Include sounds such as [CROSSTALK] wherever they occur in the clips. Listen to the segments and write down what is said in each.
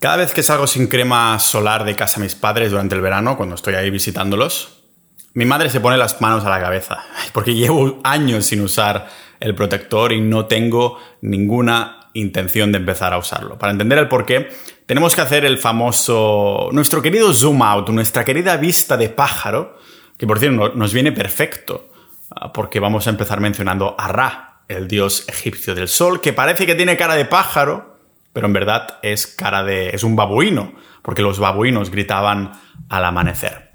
Cada vez que salgo sin crema solar de casa a mis padres durante el verano, cuando estoy ahí visitándolos, mi madre se pone las manos a la cabeza, [LAUGHS] porque llevo años sin usar el protector y no tengo ninguna intención de empezar a usarlo. Para entender el por qué, tenemos que hacer el famoso, nuestro querido zoom out, nuestra querida vista de pájaro, que por cierto nos viene perfecto, ah, porque vamos a empezar mencionando a Ra, el dios egipcio del sol, que parece que tiene cara de pájaro, pero en verdad es cara de. es un babuino, porque los babuinos gritaban al amanecer.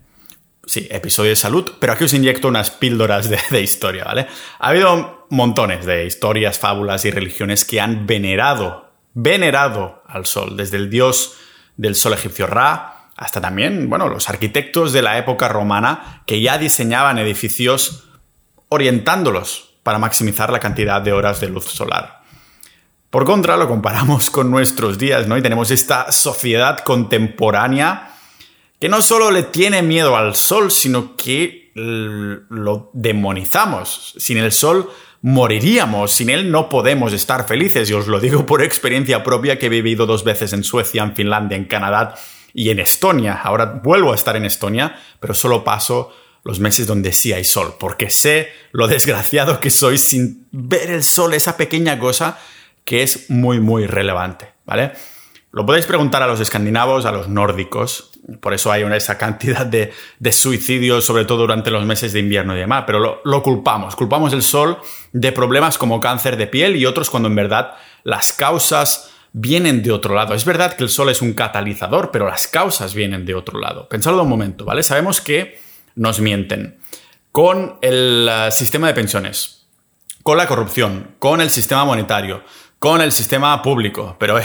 Sí, episodio de salud, pero aquí os inyecto unas píldoras de, historia, ¿vale? Ha habido montones de historias, fábulas y religiones que han venerado, venerado al sol, desde el dios del sol egipcio Ra, hasta también, bueno, los arquitectos de la época romana que ya diseñaban edificios orientándolos para maximizar la cantidad de horas de luz solar. Por contra, lo comparamos con nuestros días, ¿no? Y tenemos esta sociedad contemporánea que no solo le tiene miedo al sol, sino que lo demonizamos. Sin el sol moriríamos, sin él no podemos estar felices. Y os lo digo por experiencia propia que he vivido dos veces en Suecia, en Finlandia, en Canadá y en Estonia. Ahora vuelvo a estar en Estonia, pero solo paso los meses donde sí hay sol, porque sé lo desgraciado que soy sin ver el sol, esa pequeña cosa que es muy, muy relevante, ¿vale? Lo podéis preguntar a los escandinavos, a los nórdicos, por eso hay una, esa cantidad de, suicidios, sobre todo durante los meses de invierno y demás, pero lo, lo, culpamos, culpamos el sol de problemas como cáncer de piel y otros cuando en verdad las causas vienen de otro lado. Es verdad que el sol es un catalizador, pero las causas vienen de otro lado. Pensadlo un momento, ¿vale? Sabemos que nos mienten con el eh, sistema de pensiones, con la corrupción, con el sistema monetario, con el sistema público, pero eh,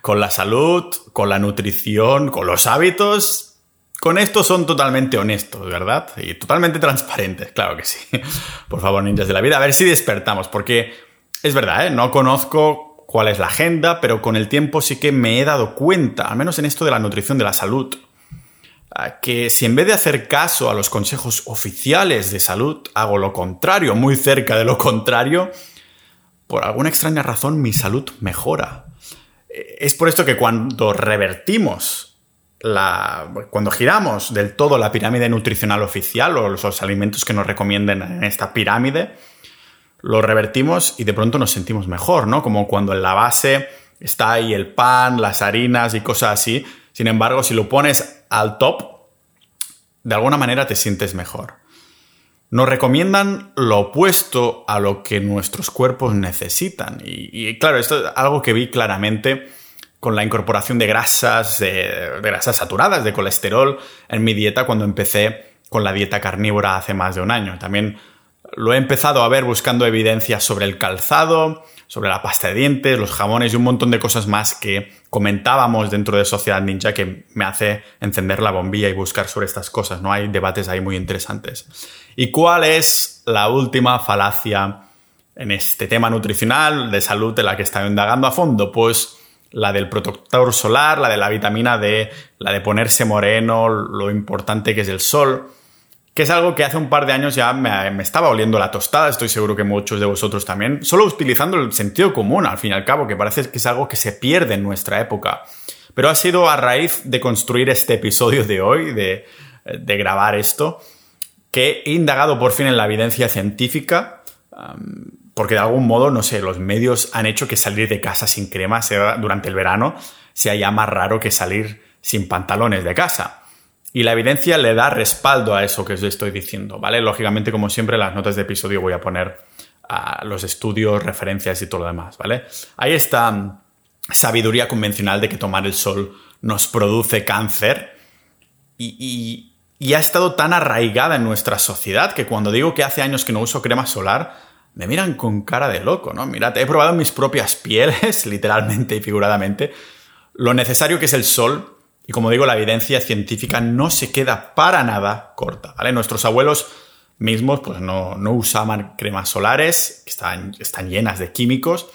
con la salud, con la nutrición, con los hábitos, con esto son totalmente honestos, ¿verdad? Y totalmente transparentes, claro que sí. [LAUGHS] Por favor, ninjas de la vida, a ver si despertamos, porque es verdad, ¿eh? no conozco cuál es la agenda, pero con el tiempo sí que me he dado cuenta, al menos en esto de la nutrición de la salud, que si en vez de hacer caso a los consejos oficiales de salud, hago lo contrario, muy cerca de lo contrario, por alguna extraña razón mi salud mejora. Es por esto que cuando revertimos la, cuando giramos del todo la pirámide nutricional oficial o los, alimentos que nos recomienden en esta pirámide, lo revertimos y de pronto nos sentimos mejor, ¿no? Como cuando en la base está ahí el pan, las harinas y cosas así. Sin embargo, si lo pones al top, de alguna manera te sientes mejor nos recomiendan lo opuesto a lo que nuestros cuerpos necesitan. Y, claro, esto es algo que vi claramente con la incorporación de grasas, de, grasas saturadas, de colesterol en mi dieta cuando empecé con la dieta carnívora hace más de un año. También lo he empezado a ver buscando evidencias sobre el calzado, sobre la pasta de dientes, los jamones y un montón de cosas más que comentábamos dentro de Sociedad Ninja que me hace encender la bombilla y buscar sobre estas cosas, ¿no? Hay debates ahí muy interesantes. ¿Y cuál es la última falacia en este tema nutricional de salud de la que estoy indagando a fondo? Pues la del protector solar, la de la vitamina D, la de ponerse moreno, lo importante que es el sol que es algo que hace un par de años ya me, estaba oliendo la tostada, estoy seguro que muchos de vosotros también, solo utilizando el sentido común al fin y al cabo, que parece que es algo que se pierde en nuestra época. Pero ha sido a raíz de construir este episodio de hoy, de, grabar esto, que he indagado por fin en la evidencia científica, porque de algún modo, no sé, los medios han hecho que salir de casa sin crema durante el verano sea ya más raro que salir sin pantalones de casa. Y la evidencia le da respaldo a eso que os estoy diciendo, ¿vale? Lógicamente, como siempre, en las notas de episodio voy a poner los estudios, referencias y todo lo demás, ¿vale? Hay esta mm, sabiduría convencional de que tomar el sol nos produce cáncer y, y ha estado tan arraigada en nuestra sociedad que cuando digo que hace años que no uso crema solar, me miran con cara de loco, ¿no? Mirad, he probado en mis propias [LAUGHS] pieles, literalmente y figuradamente, lo necesario que es el sol y como digo, la evidencia científica no se queda para nada corta, ¿vale? Nuestros abuelos mismos pues no, usaban cremas solares, que están, están llenas de químicos.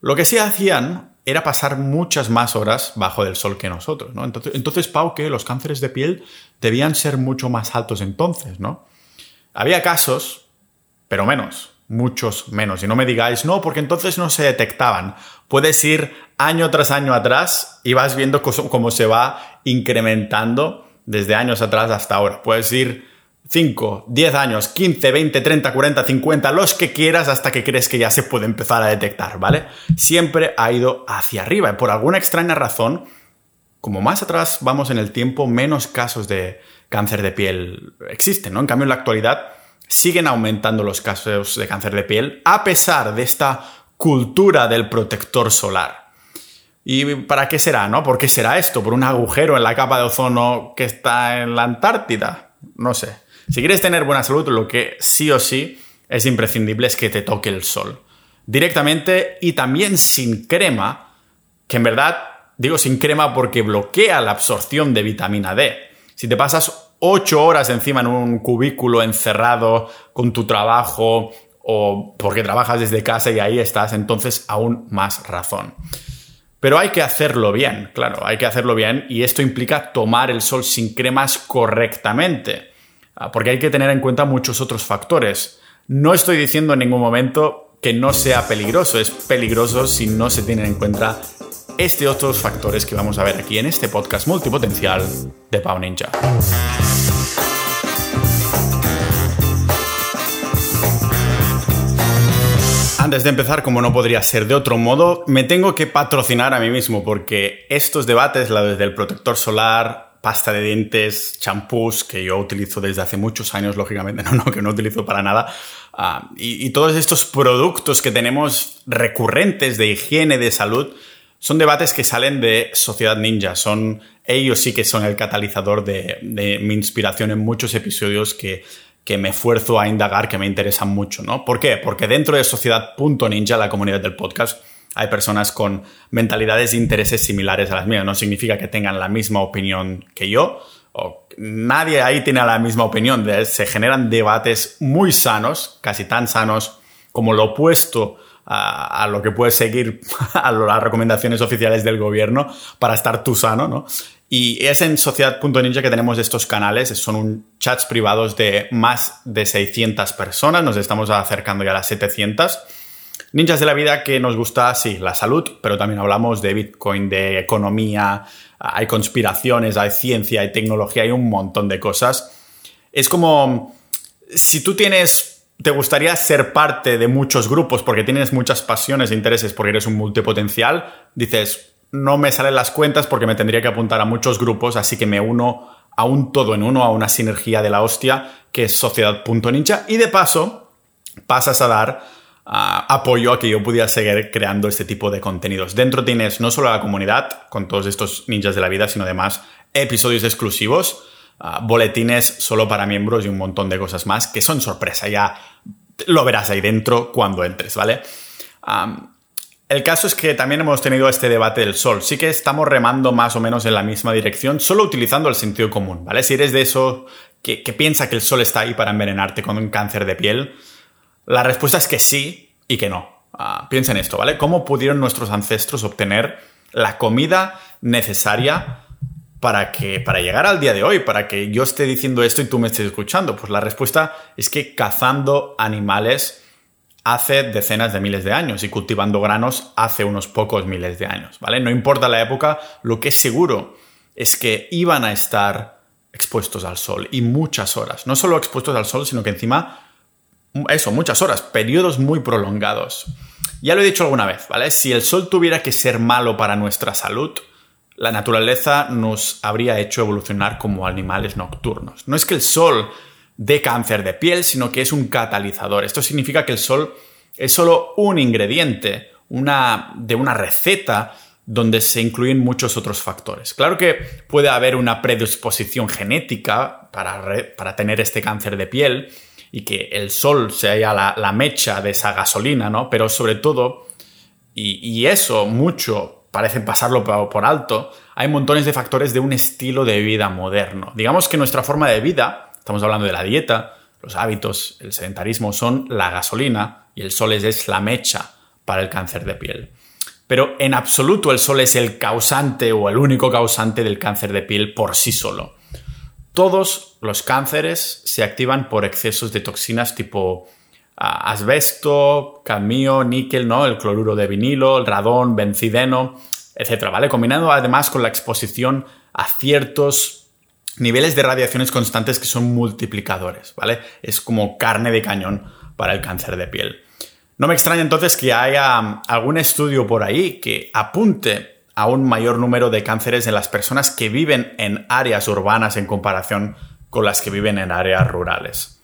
Lo que sí hacían era pasar muchas más horas bajo del sol que nosotros, ¿no? Entonces, entonces Pau, que los cánceres de piel debían ser mucho más altos entonces, ¿no? Había casos, pero menos. Muchos menos. Y no me digáis, no, porque entonces no se detectaban. Puedes ir año tras año atrás y vas viendo cómo se va incrementando desde años atrás hasta ahora. Puedes ir 5, 10 años, 15, 20, 30, 40, 50, los que quieras hasta que crees que ya se puede empezar a detectar, ¿vale? Siempre ha ido hacia arriba y por alguna extraña razón, como más atrás vamos en el tiempo, menos casos de cáncer de piel existen, ¿no? En cambio, en la actualidad siguen aumentando los casos de cáncer de piel a pesar de esta cultura del protector solar. ¿Y para qué será, no? ¿Por qué será esto? ¿Por un agujero en la capa de ozono que está en la Antártida? No sé. Si quieres tener buena salud, lo que sí o sí es imprescindible es que te toque el sol. Directamente y también sin crema, que en verdad digo sin crema porque bloquea la absorción de vitamina D. Si te pasas 8 horas encima en un cubículo encerrado con tu trabajo o porque trabajas desde casa y ahí estás, entonces aún más razón. Pero hay que hacerlo bien, claro, hay que hacerlo bien y esto implica tomar el sol sin cremas correctamente. Ah, porque hay que tener en cuenta muchos otros factores. No estoy diciendo en ningún momento que no sea peligroso, es peligroso si no se tienen en cuenta este otros factores que vamos a ver aquí en este podcast multipotencial de Pau Ninja. Antes de empezar, como no podría ser de otro modo, me tengo que patrocinar a mí mismo porque estos debates, la desde el protector solar, pasta de dientes, champús, que yo utilizo desde hace muchos años, lógicamente, [LAUGHS] no, no, que no utilizo para nada. Ah, y, todos estos productos que tenemos recurrentes de higiene, de salud, son debates que salen de Sociedad Ninja. Son, ellos sí que son el catalizador de, mi inspiración en muchos episodios que, que me esfuerzo a indagar, que me interesan mucho, ¿no? ¿Por qué? Porque dentro de Sociedad.ninja, la comunidad del podcast, hay personas con mentalidades e intereses similares a las mías. No significa que tengan la misma opinión que yo. O nadie ahí tiene la misma opinión. Se generan debates muy sanos, casi tan sanos como lo opuesto a, lo que puedes seguir [LAUGHS] a las recomendaciones oficiales del gobierno para estar tú sano, ¿no? Y es en Sociedad.ninja que tenemos estos canales, son chats privados de más de 600 personas, nos estamos acercando ya a las 700 Ninjas de la vida que nos gusta, sí, la salud, pero también hablamos de Bitcoin, de economía, hay conspiraciones, hay ciencia, hay tecnología, hay un montón de cosas. Es como si tú tienes, te gustaría ser parte de muchos grupos porque tienes muchas pasiones e intereses porque eres un multipotencial, dices, no me salen las cuentas porque me tendría que apuntar a muchos grupos, así que me uno a un todo en uno, a una sinergia de la hostia que es sociedad.ninja y de paso pasas a dar apoyo a que yo pudiera seguir creando este tipo de contenidos. Dentro tienes no solo la comunidad con todos estos ninjas de la vida, sino además episodios exclusivos, boletines solo para miembros y un montón de cosas más que son sorpresa. Ya lo verás ahí dentro cuando entres, ¿vale? el caso es que también hemos tenido este debate del sol. Sí que estamos remando más o menos en la misma dirección, solo utilizando el sentido común, ¿vale? Si eres de eso que, que piensa que el sol está ahí para envenenarte con un cáncer de piel, la respuesta es que sí y que no. Ah, piensa en esto, ¿vale? ¿Cómo pudieron nuestros ancestros obtener la comida necesaria para, que, para llegar al día de hoy, para que yo esté diciendo esto y tú me estés escuchando? Pues la respuesta es que cazando animales hace decenas de miles de años y cultivando granos hace unos pocos miles de años, ¿vale? No importa la época, lo que es seguro es que iban a estar expuestos al sol y muchas horas. No solo expuestos al sol, sino que encima eso, muchas horas, periodos muy prolongados. Ya lo he dicho alguna vez, ¿vale? Si el sol tuviera que ser malo para nuestra salud, la naturaleza nos habría hecho evolucionar como animales nocturnos. No es que el sol dé cáncer de piel, sino que es un catalizador. Esto significa que el sol es solo un ingrediente de una receta donde se incluyen muchos otros factores. Claro que puede haber una predisposición genética para, para tener este cáncer de piel, y que el sol sea la, la mecha de esa gasolina, ¿no? Pero sobre todo, y, eso mucho parece pasarlo por alto, hay montones de factores de un estilo de vida moderno. Digamos que nuestra forma de vida, estamos hablando de la dieta, los hábitos, el sedentarismo, son la gasolina y el sol es la mecha para el cáncer de piel. Pero en absoluto el sol es el causante o el único causante del cáncer de piel por sí solo. Todos los cánceres se activan por excesos de toxinas tipo asbesto, cadmio, níquel, ¿no? El cloruro de vinilo, el radón, bencideno, etcétera, ¿vale? Combinado además con la exposición a ciertos niveles de radiaciones constantes que son multiplicadores, ¿vale? Es como carne de cañón para el cáncer de piel. No me extraña entonces que haya algún estudio por ahí que apunte a un mayor número de cánceres en las personas que viven en áreas urbanas en comparación con las que viven en áreas rurales.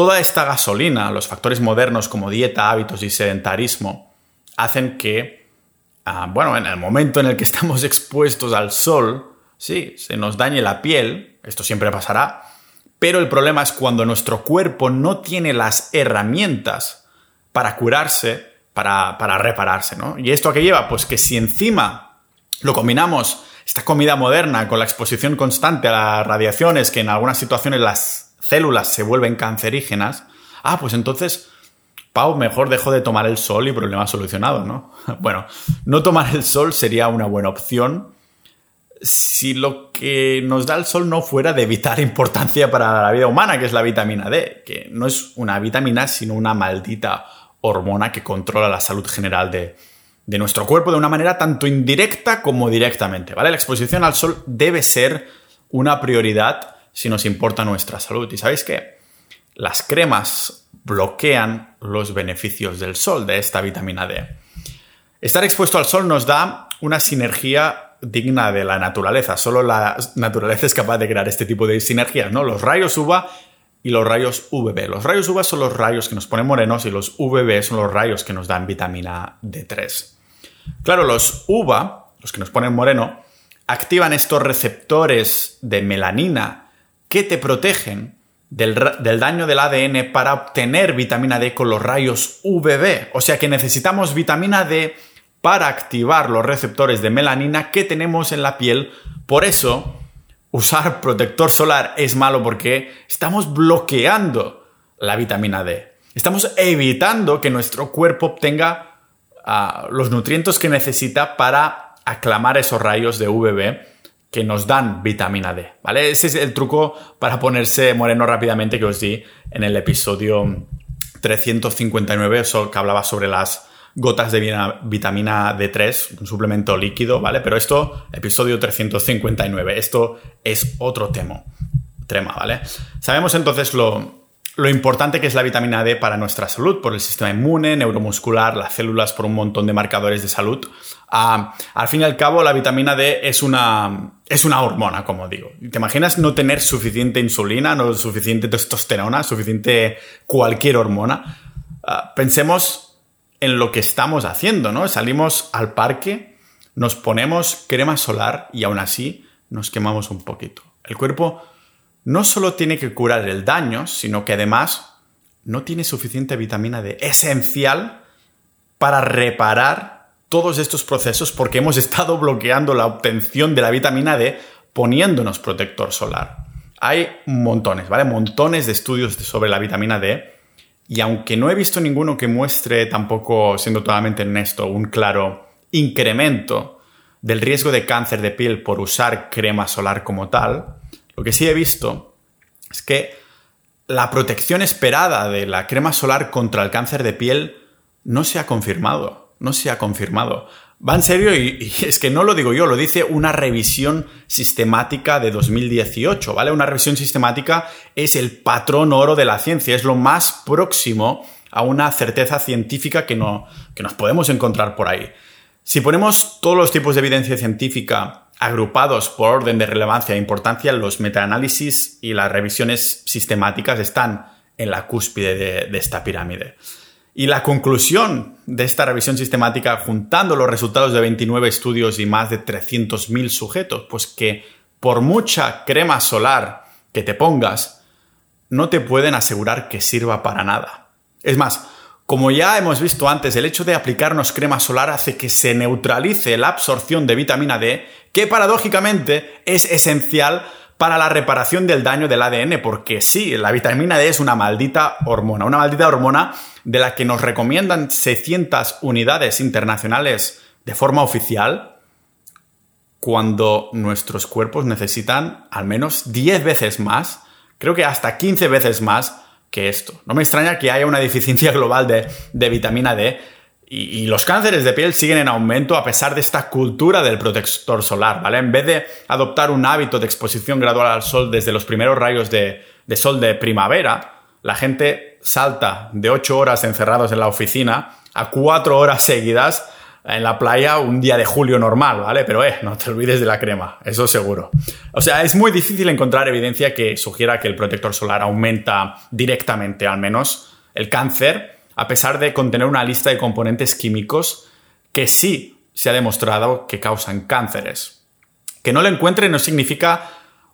Toda esta gasolina, los factores modernos como dieta, hábitos y sedentarismo, hacen que, ah, bueno, en el momento en el que [LAUGHS] estamos expuestos al sol, sí, se nos dañe la piel, esto siempre pasará, pero el problema es cuando nuestro cuerpo no tiene las herramientas para curarse, para, para repararse, ¿no? ¿Y esto a qué lleva? Pues que si encima lo combinamos esta comida moderna con la exposición constante a las radiaciones, que en algunas situaciones las células se vuelven cancerígenas, ah, pues entonces, Pau, mejor dejo de tomar el sol y problema solucionado, ¿no? [LAUGHS] Bueno, no tomar el sol sería una buena opción si lo que nos da el sol no fuera de vital importancia para la vida humana, que es la vitamina D, que no es una vitamina, sino una maldita hormona que controla la salud general de, de nuestro cuerpo de una manera tanto indirecta como directamente, ¿vale? La exposición al sol debe ser una prioridad si nos importa nuestra salud. ¿Y sabéis qué? Las cremas bloquean los beneficios del sol, de esta vitamina D. Estar expuesto al sol nos da una sinergia digna de la naturaleza. Solo la naturaleza es capaz de crear este tipo de sinergias, ¿no? Los rayos UVA y los rayos UVB. Los rayos UVA son los rayos que nos ponen morenos y los UVB son los rayos que nos dan vitamina D3. Claro, los UVA, los que nos ponen moreno, activan estos receptores de melanina que te protegen del, daño del ADN para obtener vitamina D con los rayos UVB. O sea que necesitamos vitamina D para activar los receptores de melanina que tenemos en la piel. Por eso, usar protector solar es malo porque estamos bloqueando la vitamina D. Estamos evitando que nuestro cuerpo obtenga los nutrientes que necesita para aclamar esos rayos de UVB que nos dan vitamina D, ¿vale? Ese es el truco para ponerse moreno rápidamente que os di en el episodio 359, que hablaba sobre las gotas de vitamina D3, un suplemento líquido, ¿vale? Pero esto, episodio 359, esto es otro tema, tema ¿vale? Sabemos entonces lo, lo importante que es la vitamina D para nuestra salud, por el sistema inmune, neuromuscular, las células, por un montón de marcadores de salud. Ah, al fin y al cabo, la vitamina D es una, es una hormona, como digo. ¿Te imaginas no tener suficiente insulina, no suficiente testosterona, suficiente cualquier hormona? Ah, pensemos en lo que estamos haciendo, ¿no? Salimos al parque, nos ponemos crema solar y aún así nos quemamos un poquito. El cuerpo no solo tiene que curar el daño, sino que además no tiene suficiente vitamina D esencial para reparar todos estos procesos porque hemos estado bloqueando la obtención de la vitamina D poniéndonos protector solar. Hay montones, ¿vale? Montones de estudios sobre la vitamina D y aunque no he visto ninguno que muestre tampoco, siendo totalmente honesto, un claro incremento del riesgo de cáncer de piel por usar crema solar como tal, lo que sí he visto es que la protección esperada de la crema solar contra el cáncer de piel no se ha confirmado. No se ha confirmado. Va en serio y, es que no lo digo yo, lo dice una revisión sistemática de 2018, ¿vale? Una revisión sistemática es el patrón oro de la ciencia, es lo más próximo a una certeza científica que, no, que nos podemos encontrar por ahí. Si ponemos todos los tipos de evidencia científica agrupados por orden de relevancia e importancia, los metaanálisis y las revisiones sistemáticas están en la cúspide de, esta pirámide. Y la conclusión de esta revisión sistemática, juntando los resultados de 29 estudios y más de 300.000 sujetos, pues que por mucha crema solar que te pongas, no te pueden asegurar que sirva para nada. Es más, como ya hemos visto antes, el hecho de aplicarnos crema solar hace que se neutralice la absorción de vitamina D, que paradójicamente es esencial para la reparación del daño del ADN, porque sí, la vitamina D es una maldita hormona, una maldita hormona de la que nos recomiendan 600 unidades internacionales de forma oficial, cuando nuestros cuerpos necesitan al menos 10 veces más, creo que hasta 15 veces más que esto. No me extraña que haya una deficiencia [LAUGHS] global de, vitamina D y, los cánceres de piel siguen en aumento a pesar de esta cultura del protector solar, ¿vale? En vez de adoptar un hábito de exposición gradual al sol desde los primeros rayos de, sol de primavera, la gente salta de 8 horas encerrados en la oficina a 4 horas seguidas en la playa un día de julio normal, ¿vale? Pero eh, no te olvides de la crema, eso seguro. O sea, es muy difícil encontrar evidencia que sugiera que el protector solar aumenta directamente, al menos, el cáncer, a pesar de contener una lista de componentes químicos que sí se ha demostrado que causan cánceres. Que no lo encuentre no significa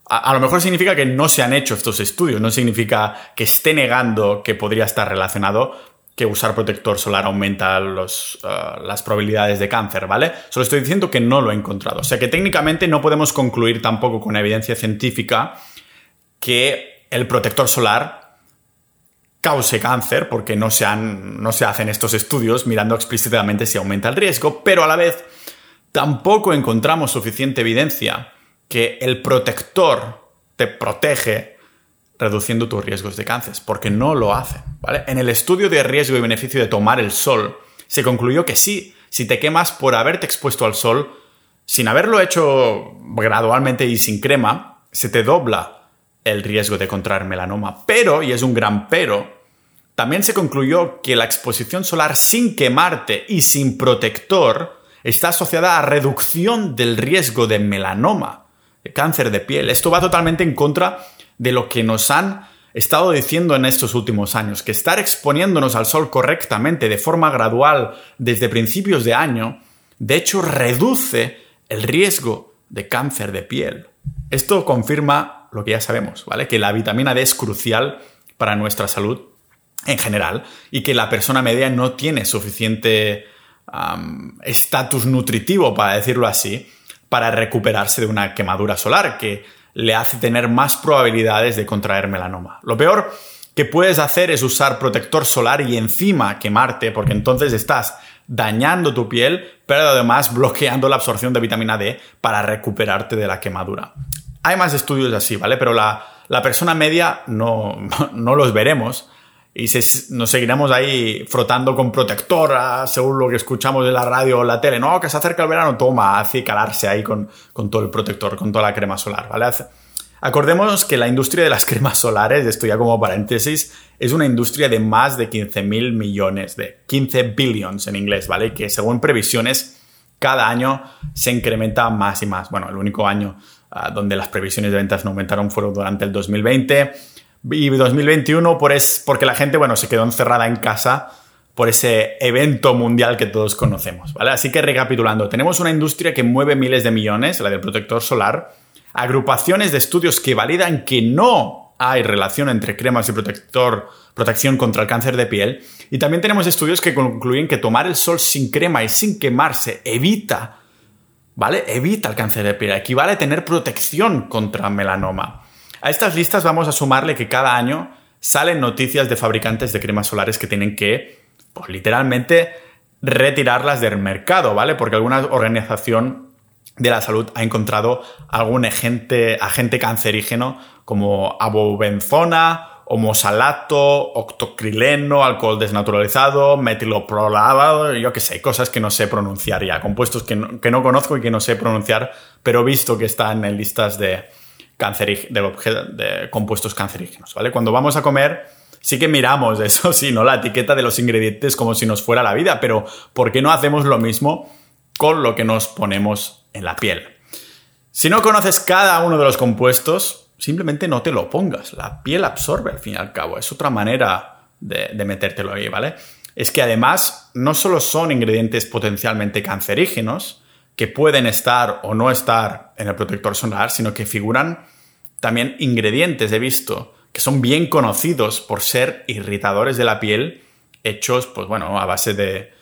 a, lo mejor significa que no se han hecho estos estudios, no significa que esté negando que podría estar relacionado, que usar protector solar aumenta uh, las probabilidades de cáncer, ¿vale? Solo estoy diciendo que no lo he encontrado. O sea que técnicamente no podemos concluir tampoco con evidencia científica que el protector solar cause cáncer, porque no se, han, no se hacen estos estudios mirando explícitamente si aumenta el riesgo, pero a la vez tampoco encontramos suficiente evidencia que el protector te protege reduciendo tus riesgos de cáncer, porque no lo hacen. ¿vale? En el estudio de riesgo y beneficio de tomar el sol, se concluyó que sí, si te quemas por haberte expuesto al sol, sin haberlo hecho gradualmente y sin crema, se te dobla el riesgo de contraer melanoma. Pero, y es un gran pero, también se concluyó que la exposición solar sin quemarte y sin protector está asociada a reducción del riesgo de melanoma, de cáncer de piel. Esto va totalmente en contra de lo que nos han estado diciendo en estos últimos años, que estar exponiéndonos al sol correctamente, de forma gradual, desde principios de año, de hecho reduce el riesgo de cáncer de piel. Esto confirma lo que ya sabemos, ¿vale? Que la vitamina D es crucial para nuestra salud en general y que la persona media no tiene suficiente estatus nutritivo, para decirlo así, para recuperarse de una quemadura solar, que le hace tener más probabilidades de contraer melanoma. Lo peor que puedes hacer es usar protector solar y encima quemarte, porque entonces estás dañando tu piel, pero además bloqueando la absorción de vitamina D para recuperarte de la quemadura. Hay más estudios así, ¿vale? Pero la, persona media no, [LAUGHS] no los veremos y nos seguiremos ahí frotando con protector, ah, según lo que escuchamos de la radio o la tele. No, que se acerca el verano, toma, hace calarse ahí con, con, todo el protector, con toda la crema solar, ¿vale? Acordémonos que la industria de las [LAUGHS] cremas solares, esto ya como paréntesis, es una industria de más de 15 mil millones, de 15 billions en inglés, ¿vale? Que según previsiones, cada año se incrementa más y más. Bueno, el único año ah, donde las previsiones de ventas no aumentaron fueron durante el 2020 y 2021 por es, porque la gente, bueno, se quedó encerrada en casa por ese evento mundial que todos conocemos, ¿vale? Así que recapitulando, tenemos una industria que mueve miles de millones, la del protector solar, agrupaciones de estudios que validan que no hay relación entre cremas y protector, protección contra el cáncer de piel, y también tenemos estudios que concluyen que tomar el sol sin crema y sin quemarse evita, ¿vale? Evita el cáncer de piel, equivale a tener protección contra melanoma. A estas listas vamos a sumarle que cada año salen noticias de fabricantes de cremas solares que tienen que, pues, literalmente, retirarlas del mercado, ¿vale? Porque alguna organización de la salud ha encontrado algún agente, agente cancerígeno como abobenzona, homosalato, octocrileno, alcohol desnaturalizado, metiloprolado, yo qué sé, cosas que no sé pronunciar ya, compuestos que que no conozco y que no sé pronunciar, pero visto que están en listas de, de, de compuestos cancerígenos, ¿vale? Cuando vamos a comer, sí que miramos, eso [LAUGHS] sí, ¿no? La etiqueta de los ingredientes como si nos fuera la vida, pero ¿por qué no hacemos lo mismo con lo que nos ponemos en la piel? Si no conoces cada uno de los compuestos, simplemente no te lo pongas. La piel absorbe al fin y al cabo. Es otra manera de, de metértelo ahí, ¿vale? Es que además no solo son ingredientes potencialmente cancerígenos, que pueden estar o no estar en el protector solar, sino que figuran también ingredientes, he visto, que son bien conocidos por ser irritadores de la piel, hechos, pues bueno, a base de,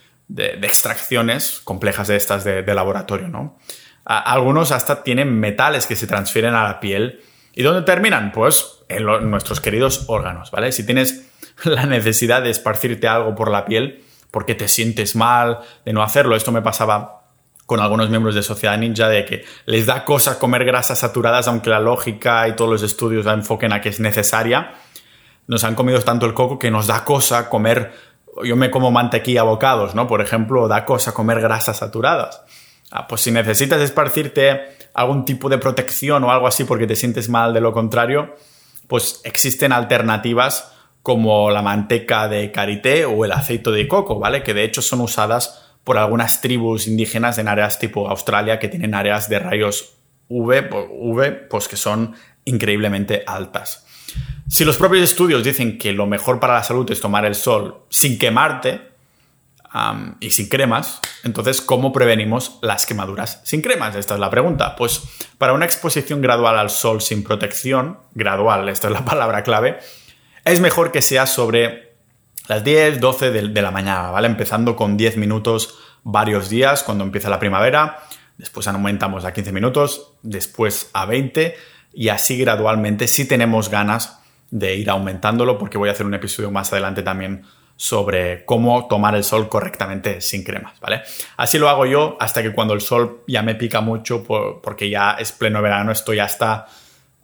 extracciones complejas de estas de, laboratorio, ¿no? algunos hasta tienen metales que se transfieren a la piel. ¿Y dónde terminan? Pues en nuestros queridos órganos, ¿vale? Si tienes la necesidad de esparcirte algo por la piel porque te sientes mal de no hacerlo, esto me pasaba con algunos miembros de Sociedad Ninja de que les da cosa comer grasas saturadas, aunque la lógica y todos los estudios la enfoquen a que es necesaria. nos han comido tanto el coco que nos da cosa comer, yo me como mantequilla bocados, ¿no? Por ejemplo, da cosa comer grasas saturadas. Ah, pues si necesitas esparcirte algún tipo de protección o algo así porque te sientes mal de lo contrario, pues existen alternativas como la manteca de karité o el aceite de coco, ¿vale? Que de hecho son usadas por algunas tribus indígenas en áreas tipo Australia que tienen áreas de rayos UV, UV pues que son increíblemente altas. Si los propios estudios dicen que lo mejor para la salud es tomar el sol sin quemarte y sin cremas, entonces ¿cómo prevenimos las quemaduras sin cremas? Esta es la pregunta. Pues para una exposición gradual al sol sin protección, gradual, esta es la [LAUGHS] palabra clave, es mejor que sea sobre las 10, 12 de, de la mañana, ¿vale? Empezando con 10 minutos varios días cuando empieza la primavera, después aumentamos a 15 minutos, después a 20 y así gradualmente si tenemos ganas de ir aumentándolo porque voy a hacer un episodio más adelante también sobre cómo tomar el sol correctamente sin cremas, ¿vale? Así lo hago yo hasta que cuando el sol ya me pica mucho porque ya es pleno verano, estoy hasta...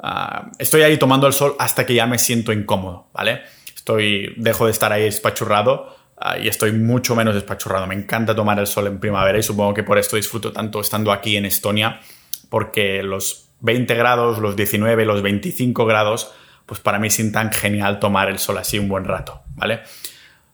Ah, estoy ahí tomando el sol hasta que ya me siento incómodo, ¿vale? Estoy, dejo de estar ahí espachurrado ah, y estoy mucho menos espachurrado. Me encanta tomar el sol en primavera y supongo que por esto disfruto tanto estando aquí en Estonia porque los 20 grados, los 19, los 25 grados, pues para mí sin tan genial tomar el sol así un buen rato, ¿vale?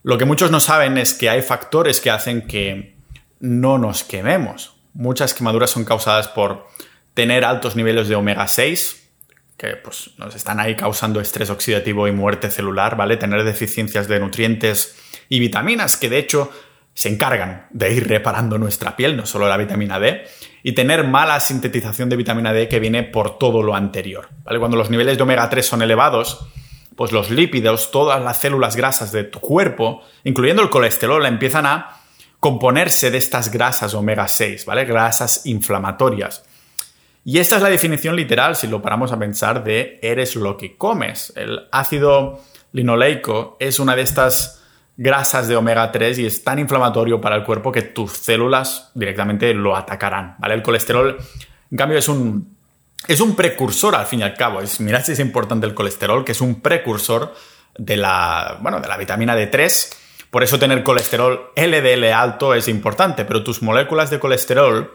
Lo que muchos no saben es que hay factores que hacen que no nos quememos. Muchas quemaduras son causadas por tener altos niveles de omega 6, que pues, nos están ahí causando estrés oxidativo y muerte celular, ¿vale? Tener deficiencias de nutrientes y vitaminas, que de hecho se encargan de ir reparando nuestra piel, no solo la vitamina D, y tener mala sintetización de vitamina D que viene por todo lo anterior. ¿vale? Cuando los niveles de omega 3 son elevados, pues los lípidos, todas las células grasas de tu cuerpo, incluyendo el colesterol, empiezan a componerse de estas grasas omega 6, ¿vale? Grasas inflamatorias. Y esta es la definición literal, si lo paramos a pensar, de eres lo que comes. El ácido linoleico es una de estas grasas de omega 3 y es tan inflamatorio para el cuerpo que tus células directamente lo atacarán. El colesterol, en cambio, es un, es un precursor al fin y al cabo. Es, mirad si es importante el colesterol, que es un precursor de la, bueno, de la vitamina D3. Por eso tener colesterol LDL alto es importante, pero tus moléculas de colesterol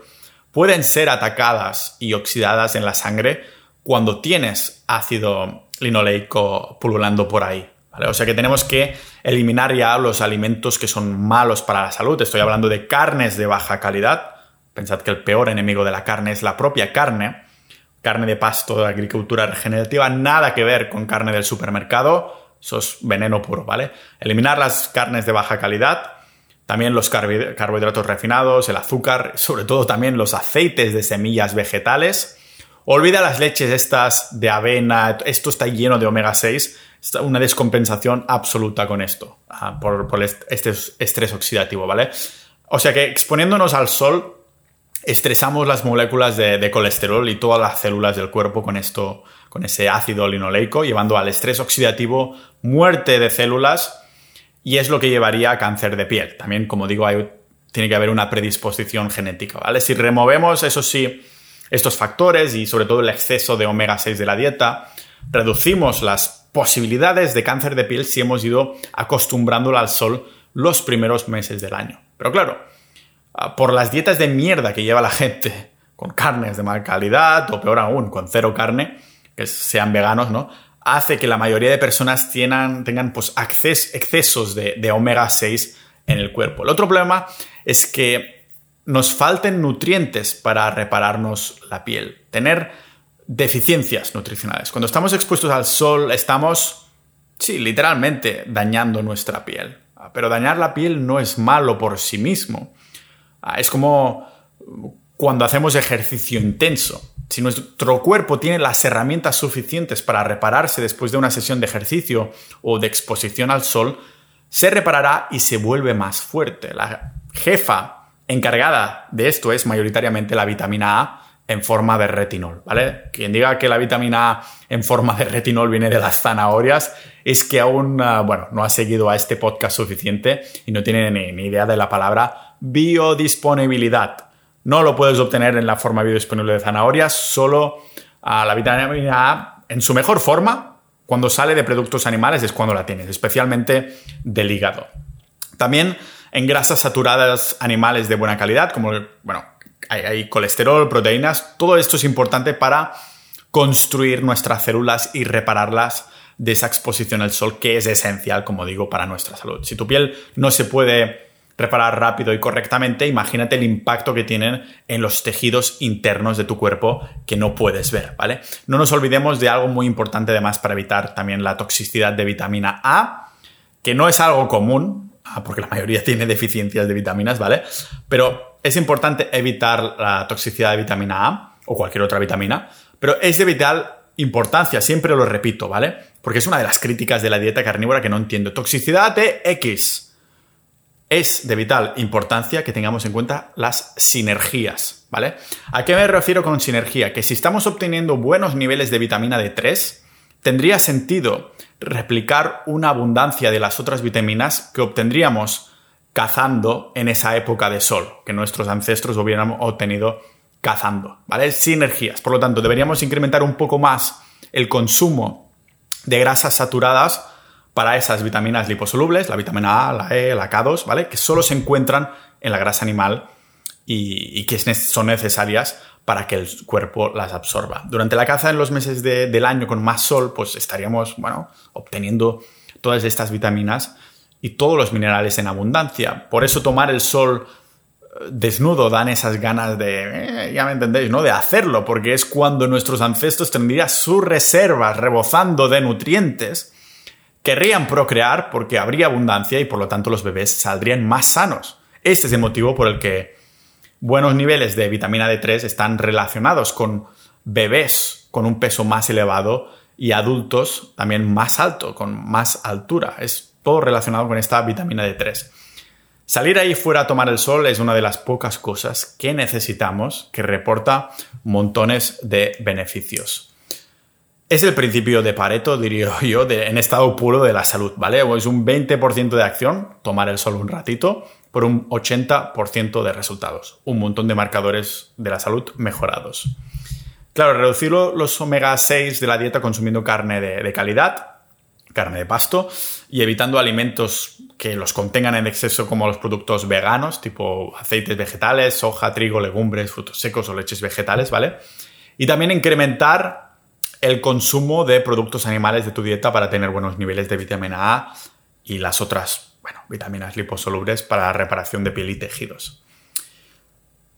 pueden ser atacadas y oxidadas en la sangre cuando tienes ácido linoleico pululando por ahí. O sea que tenemos que eliminar ya los alimentos que son malos para la salud. Estoy hablando de carnes de baja calidad. Pensad que el peor enemigo de la carne es la propia carne. Carne de pasto de agricultura regenerativa, nada que ver con carne del supermercado. Eso es veneno puro, ¿vale? Eliminar las carnes de baja calidad, también los carbohidratos refinados, el azúcar, sobre todo también los aceites de semillas vegetales. Olvida las leches estas de avena, esto está lleno de omega 6 una descompensación absoluta con esto, ah, por, este estrés oxidativo, ¿vale? O sea que exponiéndonos al sol, estresamos las moléculas de, colesterol y todas las células del cuerpo con esto, con ese ácido linoleico, llevando al estrés oxidativo, muerte de células, y es lo que llevaría a cáncer de piel. También, como digo, tiene que haber una predisposición genética, ¿vale? Si removemos, eso sí, estos factores y sobre todo el exceso de omega 6 de la dieta, reducimos las posibilidades de cáncer de piel si hemos ido acostumbrándola al sol los primeros meses del año. Pero claro, por las dietas de mierda que lleva la gente, con carnes de mala calidad o peor aún, con cero carne, que sean veganos, ¿no? Hace que la mayoría de personas tengan, tengan pues, excesos de, de omega 6 en el cuerpo. El otro problema es que nos falten nutrientes para repararnos la piel. Tener deficiencias nutricionales. Cuando estamos expuestos al sol, estamos, sí, literalmente dañando nuestra piel. Ah, pero dañar la piel no es malo por sí mismo. Ah, es como cuando hacemos ejercicio intenso. Si nuestro cuerpo tiene las herramientas suficientes para repararse después de una sesión de ejercicio o de exposición al sol, se reparará y se vuelve más fuerte. La jefa encargada de esto es mayoritariamente la vitamina A, en forma de retinol, ¿vale? Quien diga que la vitamina A en forma de retinol viene de las zanahorias es que aún, ah, bueno, no ha seguido a este podcast suficiente y no tiene ni, idea de la palabra biodisponibilidad. No lo puedes obtener en la forma biodisponible de zanahorias, solo a ah, la vitamina A en su mejor forma, cuando sale de productos animales es cuando la tienes, especialmente del hígado. También en grasas saturadas animales de buena calidad, como, bueno, hay, colesterol, proteínas, todo esto es importante para construir nuestras células y repararlas de esa exposición al sol que es esencial, como digo, para nuestra salud. Si tu piel no se puede reparar rápido y correctamente, imagínate el impacto que tienen en los tejidos internos de tu cuerpo que no puedes ver, ¿vale? No nos olvidemos de algo muy importante además para evitar también la toxicidad de vitamina A, que no es algo común, ah, porque la mayoría [LAUGHS] tiene deficiencias de vitaminas, ¿vale? Pero es importante evitar la toxicidad de vitamina A o cualquier otra vitamina, pero es de vital importancia, siempre lo repito, ¿vale? Porque es una de las críticas de la dieta carnívora que no entiendo. Toxicidad de X. Es de vital importancia que tengamos en cuenta las sinergias, ¿vale? ¿A qué me refiero con sinergia? Que si estamos obteniendo buenos niveles de vitamina D3, tendría sentido replicar una abundancia de las otras vitaminas que obtendríamos cazando en esa época de sol, que nuestros ancestros hubieran obtenido cazando, ¿vale? Sinergias. Por lo tanto, deberíamos incrementar un poco más el consumo de grasas saturadas para esas vitaminas liposolubles, la vitamina A, la E, la K2, ¿vale? Que solo se encuentran en la grasa animal y, que son necesarias para que el cuerpo las absorba. Durante la caza en los meses del año con más sol, pues estaríamos, bueno, obteniendo todas estas vitaminas y todos los minerales en abundancia. Por eso tomar el sol eh, desnudo dan esas ganas de, eh, ya me entendéis, ¿no? De hacerlo, porque es cuando nuestros ancestros tendrían sus reservas rebozando de nutrientes, querrían procrear porque habría abundancia y por lo tanto los bebés saldrían más sanos. Ese es el motivo por el que buenos niveles de vitamina D3 están relacionados con bebés con un peso más elevado y adultos también más alto, con más altura. Es todo relacionado con esta vitamina D3. Salir ahí fuera a tomar el sol es una de las pocas cosas que necesitamos que reporta montones de beneficios. Es el principio de Pareto, diría [LAUGHS] yo, en estado puro de la salud, ¿vale? Es un 20% de acción, tomar el sol un ratito, por un 80% de resultados. Un montón de marcadores de la salud mejorados. Claro, reducir los omega 6 de la dieta consumiendo carne de, calidad, carne de pasto, y evitando alimentos que los contengan en exceso como los productos veganos, tipo aceites vegetales, soja, trigo, legumbres, frutos secos o leches vegetales, ¿vale? Y también incrementar el consumo de productos animales de tu dieta para tener buenos niveles de vitamina A y las otras, bueno, vitaminas liposolubles para la reparación de piel y tejidos.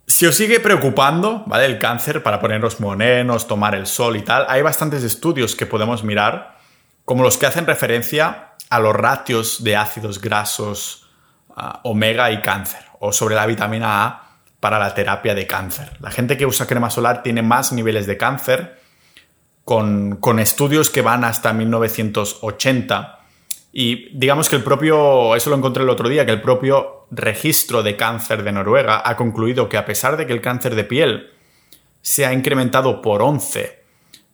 Si os sigue preocupando, ¿vale? El cáncer para poneros morenos, tomar el sol y tal, hay bastantes estudios que podemos mirar, como los que hacen referencia a los ratios de ácidos grasos ah, omega y cáncer, o sobre la vitamina A para la terapia de cáncer. La gente que usa crema solar tiene más niveles de cáncer con, estudios que van hasta 1980. Y digamos que el propio, eso lo encontré el otro día, que el propio registro de cáncer de Noruega ha concluido que a pesar de que el cáncer de piel se ha incrementado por 11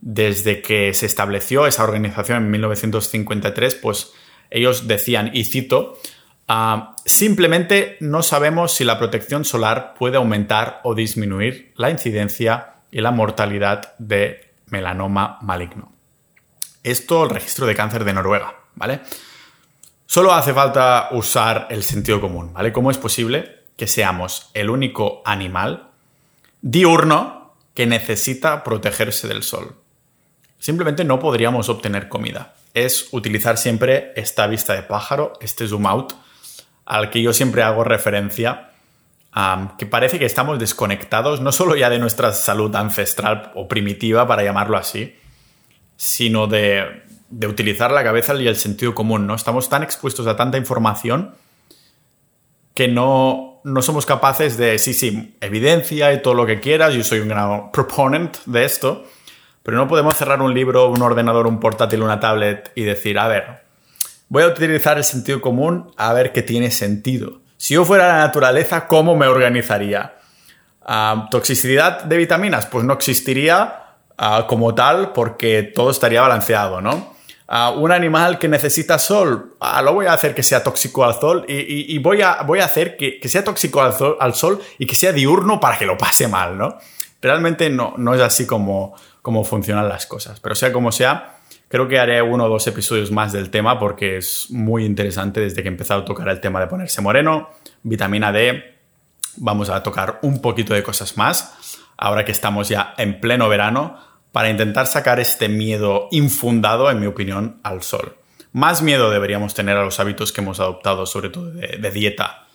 desde que se estableció esa organización en 1953, pues ellos decían, y cito, ah, simplemente no sabemos si la protección solar puede aumentar o disminuir la incidencia y la mortalidad de melanoma maligno. Esto el registro de cáncer de Noruega, ¿vale? Solo hace falta usar el sentido común, ¿vale? ¿Cómo es posible que seamos el único animal diurno que necesita protegerse del sol? Simplemente no podríamos obtener comida. Es utilizar siempre esta vista de pájaro, este zoom out, al que yo siempre hago referencia que parece que estamos desconectados no solo ya de nuestra salud ancestral o primitiva, para llamarlo así, sino de, utilizar la cabeza y el sentido común, ¿no? Estamos tan expuestos a tanta información que no, no somos capaces de, sí, sí, evidencia y todo lo que quieras, yo soy un gran proponent de esto, pero no podemos cerrar un libro, un ordenador, un portátil, una tablet y decir, a ver, voy a utilizar el sentido común a ver qué tiene sentido. Si yo fuera la naturaleza, ¿cómo me organizaría? Ah, ¿Toxicidad de vitaminas? Pues no existiría ah, como tal porque todo estaría balanceado, ¿no? Ah, un animal que necesita sol, lo voy a hacer que sea tóxico al sol y, voy, a, hacer que, sea tóxico al sol, y que sea diurno para que lo pase mal, ¿no? Realmente no, es así como funcionan las cosas, pero sea como sea, Creo que haré uno o dos episodios más del tema porque es muy interesante desde que he empezado a tocar el tema de ponerse moreno, vitamina D. Vamos a tocar un poquito de cosas más, ahora que estamos ya en pleno verano, para intentar sacar este miedo infundado, en mi opinión, al sol. Más miedo deberíamos tener a los hábitos que hemos adoptado, sobre todo de, dieta,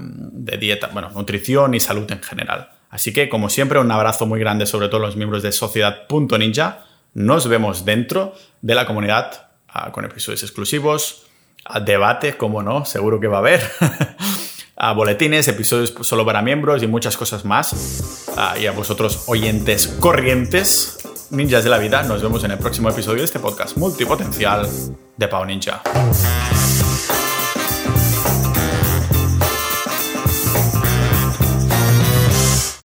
de dieta, bueno, nutrición y salud en general. Así que, como siempre, un abrazo muy grande, sobre todo a los miembros de Sociedad.ninja. Nos vemos dentro de la comunidad ah, con episodios exclusivos, a debate, como no, seguro que va a haber, [LAUGHS] a boletines, episodios solo para miembros y muchas cosas más. Ah, y a vosotros, oyentes corrientes, ninjas de la vida, nos vemos en el próximo episodio de este podcast multipotencial de Pau Ninja.